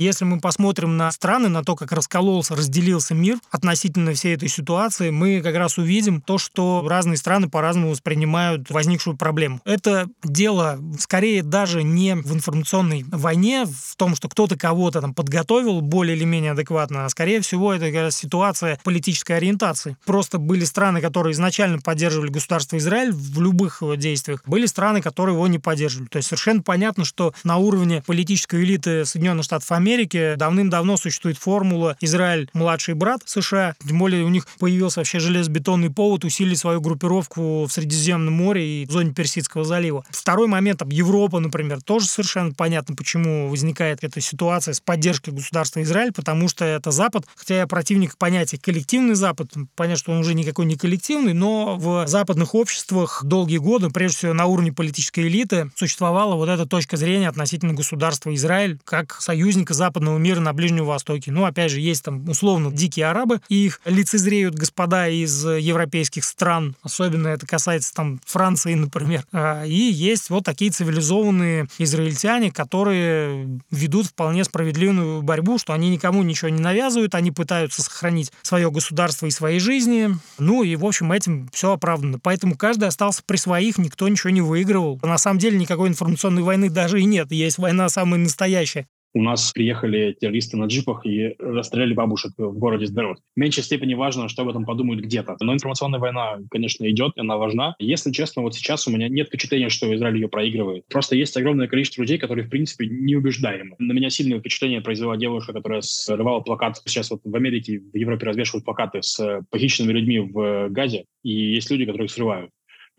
Если мы посмотрим на страны, на то, как раскололся, разделился мир относительно всей этой ситуации, мы как раз увидим то, что разные страны по-разному воспринимают возникшую проблему. Это дело скорее даже не в информационной войне, в том, что кто-то кого-то там подготовил более или менее адекватно, а скорее всего это как раз ситуация политической ориентации. Просто были страны, которые изначально поддерживали государство Израиль в любых его действиях, были страны, которые его не поддерживали. То есть совершенно понятно, что на уровне политической элиты Соединенных Штатов Америки Америке давным-давно существует формула Израиль младший брат США. Тем более у них появился вообще железобетонный повод усилить свою группировку в Средиземном море и в зоне Персидского залива. Второй момент, Европа, например, тоже совершенно понятно, почему возникает эта ситуация с поддержкой государства Израиль, потому что это Запад, хотя я противник понятия коллективный Запад, понятно, что он уже никакой не коллективный, но в западных обществах долгие годы, прежде всего на уровне политической элиты, существовала вот эта точка зрения относительно государства Израиль как союзника западного мира на Ближнем Востоке. Ну, опять же, есть там условно дикие арабы, и их лицезреют господа из европейских стран, особенно это касается там Франции, например. А, и есть вот такие цивилизованные израильтяне, которые ведут вполне справедливую борьбу, что они никому ничего не навязывают, они пытаются сохранить свое государство и свои жизни. Ну и, в общем, этим все оправдано. Поэтому каждый остался при своих, никто ничего не выигрывал. На самом деле никакой информационной войны даже и нет. Есть война самая настоящая. У нас приехали террористы на джипах и расстреляли бабушек в городе Сдерот. В меньшей степени важно, что об этом подумают где-то. Но информационная война, конечно, идет, она важна. Если честно, вот сейчас у меня нет впечатления, что Израиль ее проигрывает. Просто есть огромное количество людей, которые, в принципе, неубеждаемы. На меня сильное впечатление произвела девушка, которая срывала плакат. Сейчас вот в Америке, в Европе развешивают плакаты с похищенными людьми в Газе. И есть люди, которые их срывают.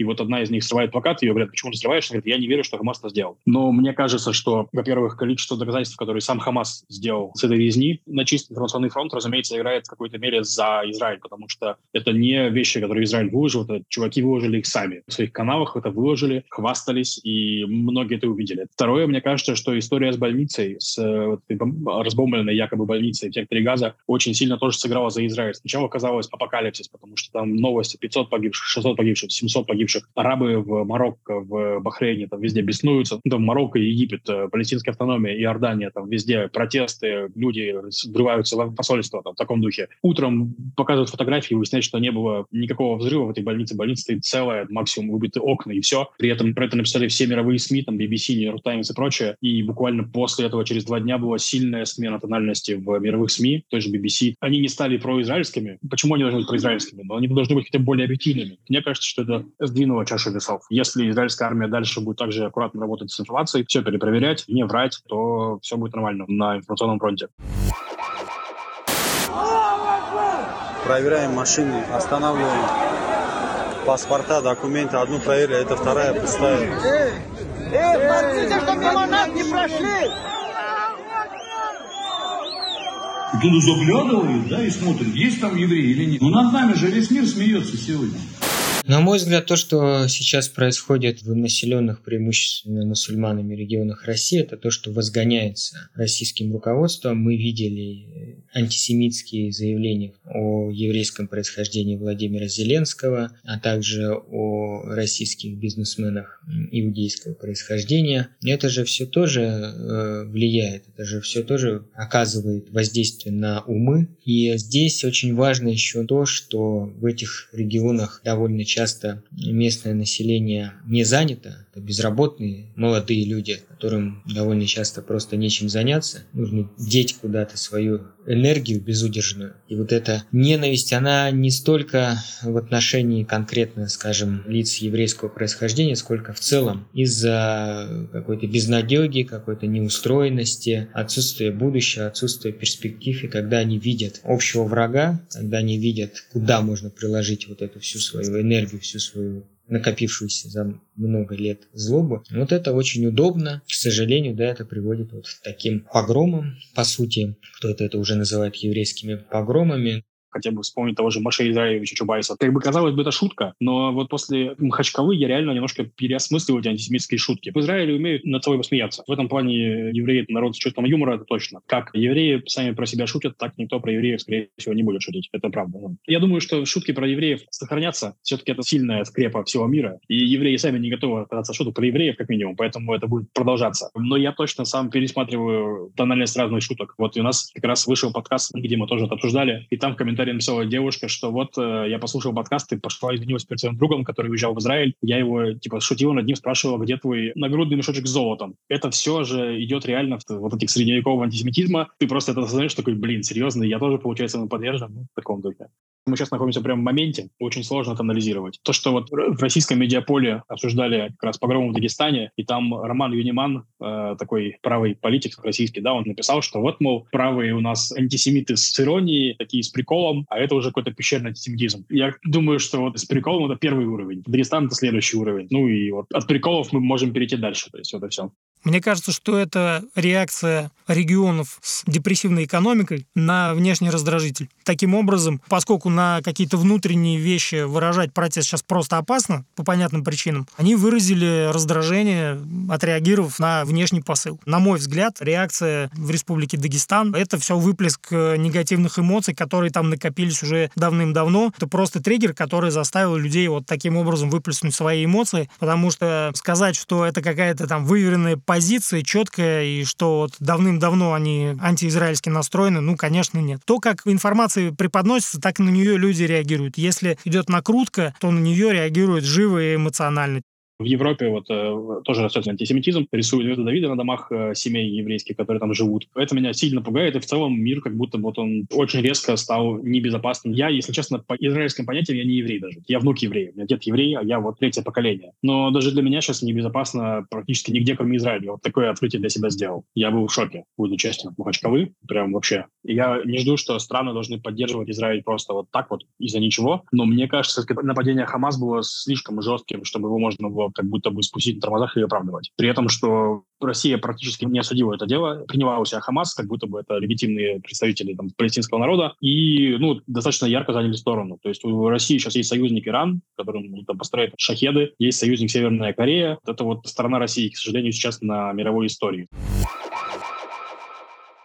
И вот одна из них срывает плакат, ее говорят, почему ты срываешь? Она говорит, я не верю, что Хамас это сделал. Но мне кажется, что, во-первых, количество доказательств, которые сам Хамас сделал с этой резни на чистый информационный фронт, разумеется, играет в какой-то мере за Израиль, потому что это не вещи, которые Израиль выложил, это чуваки выложили их сами. В своих каналах это выложили, хвастались, и многие это увидели. Второе, мне кажется, что история с больницей, с вот, разбомбленной якобы больницей в секторе Газа, очень сильно тоже сыграла за Израиль. Сначала казалось апокалипсис, потому что там новости 500 погибших, 600 погибших, 700 погибших, погибших. Арабы в Марокко, в Бахрейне, там везде беснуются. Ну, там Марокко, Египет, э, палестинская автономия, Иордания, там везде протесты, люди взрываются в посольство там, в таком духе. Утром показывают фотографии, выясняют, что не было никакого взрыва в этой больнице. Больница стоит целая, максимум выбиты окна и все. При этом про это написали все мировые СМИ, там BBC, New York Times и прочее. И буквально после этого, через два дня, была сильная смена тональности в мировых СМИ, той же BBC. Они не стали произраильскими. Почему они должны быть произраильскими? Но они должны быть хотя бы более объективными. Мне кажется, что это сдвинула чашу весов. Если израильская армия дальше будет также аккуратно работать с информацией, все перепроверять, не врать, то все будет нормально на информационном фронте. Проверяем машины, останавливаем паспорта, документы. Одну проверили, это вторая пустая. Эй, эй, смотрите, что мимо нас не прошли! Тут заглядывают, да, и смотрят, есть там евреи или нет. Но над нами же весь мир смеется сегодня. На мой взгляд, то, что сейчас происходит в населенных преимущественно мусульманами регионах России, это то, что возгоняется российским руководством. Мы видели антисемитские заявления о еврейском происхождении Владимира Зеленского, а также о российских бизнесменах иудейского происхождения. Это же все тоже э, влияет, это же все тоже оказывает воздействие на умы. И здесь очень важно еще то, что в этих регионах довольно часто местное население не занято, это безработные молодые люди, которым довольно часто просто нечем заняться, нужно деть куда-то свою энергию безудержную. И вот эта ненависть, она не столько в отношении конкретно, скажем, лиц еврейского происхождения, сколько в целом из-за какой-то безнадеги, какой-то неустроенности, отсутствия будущего, отсутствия перспектив. И когда они видят общего врага, когда они видят, куда можно приложить вот эту всю свою энергию, всю свою накопившуюся за много лет злобу. Вот это очень удобно. К сожалению, да, это приводит вот к таким погромам, по сути. Кто-то это уже называет еврейскими погромами хотя бы вспомнить того же Маша Израилевича Чубайса. Как бы казалось бы, это шутка, но вот после Махачкалы я реально немножко переосмысливаю эти антисемитские шутки. В Израиле умеют над собой посмеяться. В этом плане евреи — это народ с чувством юмора, это точно. Как евреи сами про себя шутят, так никто про евреев, скорее всего, не будет шутить. Это правда. Я думаю, что шутки про евреев сохранятся. Все-таки это сильная скрепа всего мира. И евреи сами не готовы отказаться шуток про евреев, как минимум, поэтому это будет продолжаться. Но я точно сам пересматриваю тональность разных шуток. Вот и у нас как раз вышел подкаст, где мы тоже это обсуждали, и там в комментариях комментарии написала девушка, что вот э, я послушал подкаст и пошла извинилась перед своим другом, который уезжал в Израиль. Я его, типа, шутила над ним, спрашивала, где твой нагрудный мешочек с золотом. Это все же идет реально в вот этих средневекового антисемитизма. Ты просто это осознаешь, такой, блин, серьезно, я тоже, получается, подвержен ну, в таком духе. Мы сейчас находимся прямо в моменте, очень сложно это анализировать. То, что вот в российском медиаполе обсуждали как раз погром в Дагестане, и там Роман Юниман, э, такой правый политик российский, да, он написал, что вот, мол, правые у нас антисемиты с иронией, такие с приколом, а это уже какой-то пещерный антисемитизм. Я думаю, что вот с приколом это первый уровень, Дагестан — это следующий уровень. Ну и вот от приколов мы можем перейти дальше, то есть вот и все. Мне кажется, что это реакция регионов с депрессивной экономикой на внешний раздражитель. Таким образом, поскольку на какие-то внутренние вещи выражать протест сейчас просто опасно, по понятным причинам, они выразили раздражение, отреагировав на внешний посыл. На мой взгляд, реакция в Республике Дагестан — это все выплеск негативных эмоций, которые там накопились уже давным-давно. Это просто триггер, который заставил людей вот таким образом выплеснуть свои эмоции, потому что сказать, что это какая-то там выверенная позиция четкая, и что вот давным-давно они антиизраильски настроены, ну, конечно, нет. То, как информация преподносится, так на нее люди реагируют. Если идет накрутка, то на нее реагируют живо и эмоционально. В Европе вот э, тоже растет антисемитизм, рисуют звезды Давида на домах э, семей еврейских, которые там живут. Это меня сильно пугает, и в целом мир как будто вот он очень резко стал небезопасным. Я, если честно, по израильским понятиям я не еврей даже. Я внук еврея, у меня дед еврей, а я вот третье поколение. Но даже для меня сейчас небезопасно практически нигде, кроме Израиля. Вот такое открытие для себя сделал. Я был в шоке, буду честен, Махачкалы, прям вообще. Я не жду, что страны должны поддерживать Израиль просто вот так вот из-за ничего, но мне кажется, нападение Хамас было слишком жестким, чтобы его можно было как будто бы спустить на тормозах и оправдывать. При этом, что Россия практически не осудила это дело, приняла у себя Хамас, как будто бы это легитимные представители там, палестинского народа, и ну, достаточно ярко заняли сторону. То есть у России сейчас есть союзник Иран, которым там, построят шахеды, есть союзник Северная Корея. Это вот сторона России, к сожалению, сейчас на мировой истории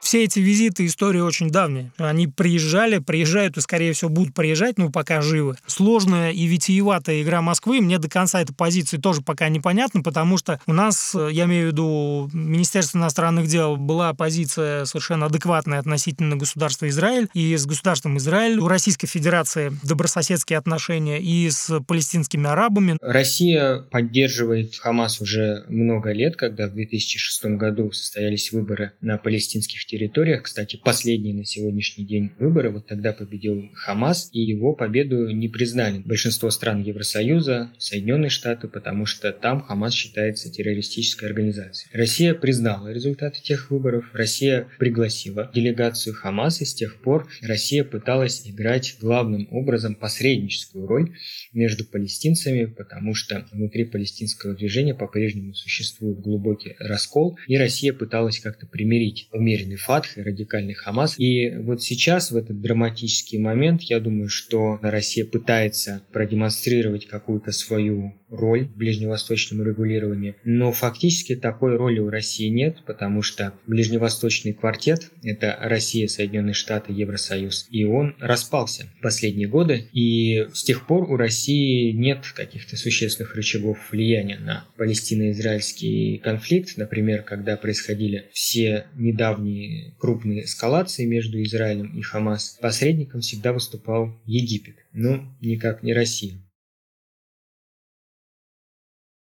все эти визиты история очень давняя. Они приезжали, приезжают и, скорее всего, будут приезжать, ну, пока живы. Сложная и витиеватая игра Москвы. Мне до конца этой позиции тоже пока непонятно, потому что у нас, я имею в виду, Министерство иностранных дел была позиция совершенно адекватная относительно государства Израиль. И с государством Израиль у Российской Федерации добрососедские отношения и с палестинскими арабами. Россия поддерживает Хамас уже много лет, когда в 2006 году состоялись выборы на палестинских территориях территориях. Кстати, последние на сегодняшний день выборы, вот тогда победил Хамас, и его победу не признали. Большинство стран Евросоюза, Соединенные Штаты, потому что там Хамас считается террористической организацией. Россия признала результаты тех выборов, Россия пригласила делегацию Хамас, и с тех пор Россия пыталась играть главным образом посредническую роль между палестинцами, потому что внутри палестинского движения по-прежнему существует глубокий раскол, и Россия пыталась как-то примирить умеренный Фатх и радикальный Хамас. И вот сейчас, в этот драматический момент, я думаю, что Россия пытается продемонстрировать какую-то свою роль в ближневосточном регулировании. Но фактически такой роли у России нет, потому что ближневосточный квартет – это Россия, Соединенные Штаты, Евросоюз, и он распался в последние годы. И с тех пор у России нет каких-то существенных рычагов влияния на палестино-израильский конфликт. Например, когда происходили все недавние крупные эскалации между Израилем и Хамас, посредником всегда выступал Египет, но никак не Россия.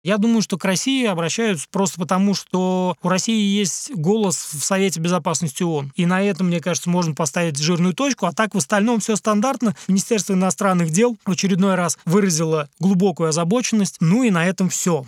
Я думаю, что к России обращаются просто потому, что у России есть голос в Совете Безопасности ООН. И на этом, мне кажется, можно поставить жирную точку. А так в остальном все стандартно. Министерство иностранных дел в очередной раз выразило глубокую озабоченность. Ну и на этом все.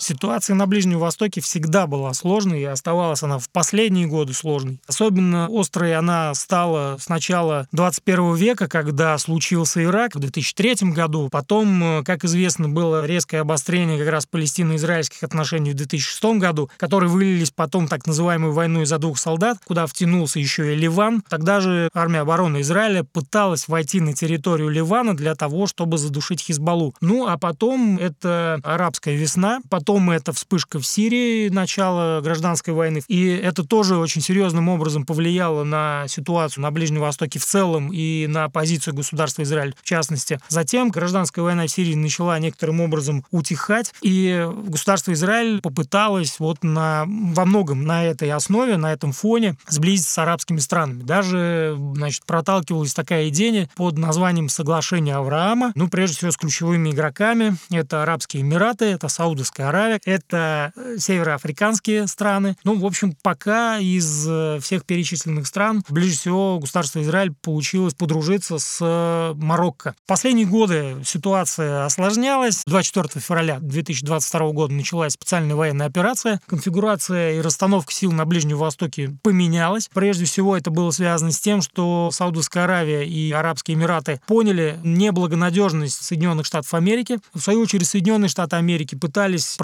Ситуация на Ближнем Востоке всегда была сложной, и оставалась она в последние годы сложной. Особенно острой она стала с начала 21 века, когда случился Ирак в 2003 году. Потом, э, как известно, было резкое обострение как раз палестино-израильских отношений в 2006 году, которые вылились потом так называемую войну из-за двух солдат, куда втянулся еще и Ливан. Тогда же армия обороны Израиля пыталась войти на территорию Ливана для того, чтобы задушить Хизбаллу. Ну, а потом это арабская весна, потом это вспышка в Сирии, начало гражданской войны. И это тоже очень серьезным образом повлияло на ситуацию на Ближнем Востоке в целом и на позицию государства Израиль в частности. Затем гражданская война в Сирии начала некоторым образом утихать, и государство Израиль попыталось вот на, во многом на этой основе, на этом фоне сблизиться с арабскими странами. Даже, значит, проталкивалась такая идея под названием «Соглашение Авраама», ну, прежде всего, с ключевыми игроками. Это Арабские Эмираты, это Саудовская Аравия, это э, североафриканские страны. Ну, в общем, пока из э, всех перечисленных стран ближе всего государство Израиль получилось подружиться с э, Марокко. Последние годы ситуация осложнялась. 24 февраля 2022 года началась специальная военная операция. Конфигурация и расстановка сил на Ближнем Востоке поменялась. Прежде всего, это было связано с тем, что Саудовская Аравия и Арабские Эмираты поняли неблагонадежность Соединенных Штатов Америки. В свою очередь, Соединенные Штаты Америки пытались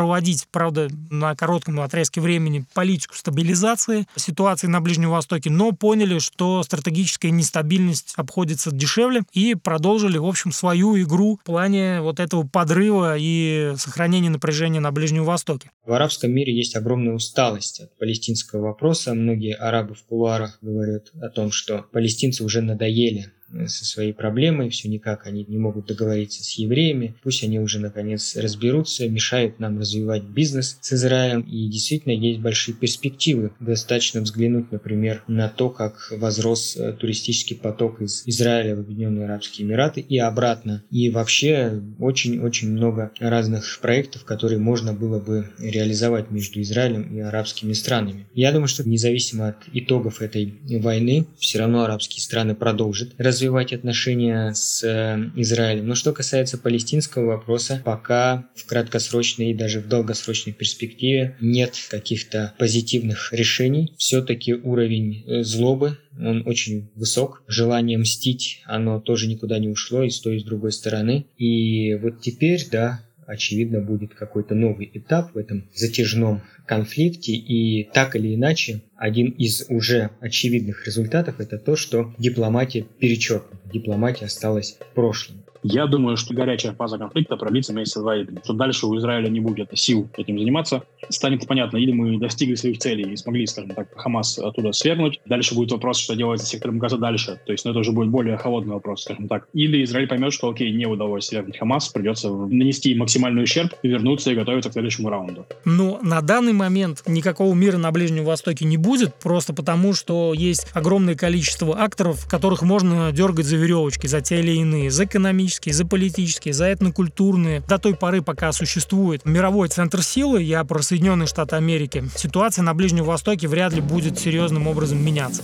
правда, на коротком отрезке времени политику стабилизации ситуации на Ближнем Востоке, но поняли, что стратегическая нестабильность обходится дешевле и продолжили, в общем, свою игру в плане вот этого подрыва и сохранения напряжения на Ближнем Востоке. В арабском мире есть огромная усталость от палестинского вопроса. Многие арабы в кулуарах говорят о том, что палестинцы уже надоели со своей проблемой, все никак они не могут договориться с евреями, пусть они уже наконец разберутся, мешают нам развивать бизнес с Израилем, и действительно есть большие перспективы. Достаточно взглянуть, например, на то, как возрос э, туристический поток из Израиля в Объединенные Арабские Эмираты и обратно. И вообще очень-очень много разных проектов, которые можно было бы реализовать между Израилем и арабскими странами. Я думаю, что независимо от итогов этой войны, все равно арабские страны продолжат развивать отношения с э, Израилем. Но что касается палестинского вопроса, пока в краткосрочной и даже в долгосрочной перспективе нет каких-то позитивных решений. Все-таки уровень э, злобы он очень высок. Желание мстить, оно тоже никуда не ушло и с той, и с другой стороны. И вот теперь, да, очевидно, будет какой-то новый этап в этом затяжном конфликте. И так или иначе, один из уже очевидных результатов это то, что дипломатия перечеркнута. Дипломатия осталась в прошлом. Я думаю, что горячая фаза конфликта продлится месяца два или что дальше у Израиля не будет сил этим заниматься. Станет понятно, или мы достигли своих целей и смогли, скажем так, Хамас оттуда свергнуть. Дальше будет вопрос, что делать с сектором Газа дальше. То есть, ну, это уже будет более холодный вопрос, скажем так. Или Израиль поймет, что, окей, не удалось свергнуть Хамас, придется нанести максимальный ущерб, вернуться и готовиться к следующему раунду. Ну, на данный момент никакого мира на Ближнем Востоке не будет, просто потому, что есть огромное количество акторов, которых можно дергать за веревочки, за те или иные, за экономические за политические, за этнокультурные. До той поры, пока существует мировой центр силы, я про Соединенные Штаты Америки, ситуация на Ближнем Востоке вряд ли будет серьезным образом меняться.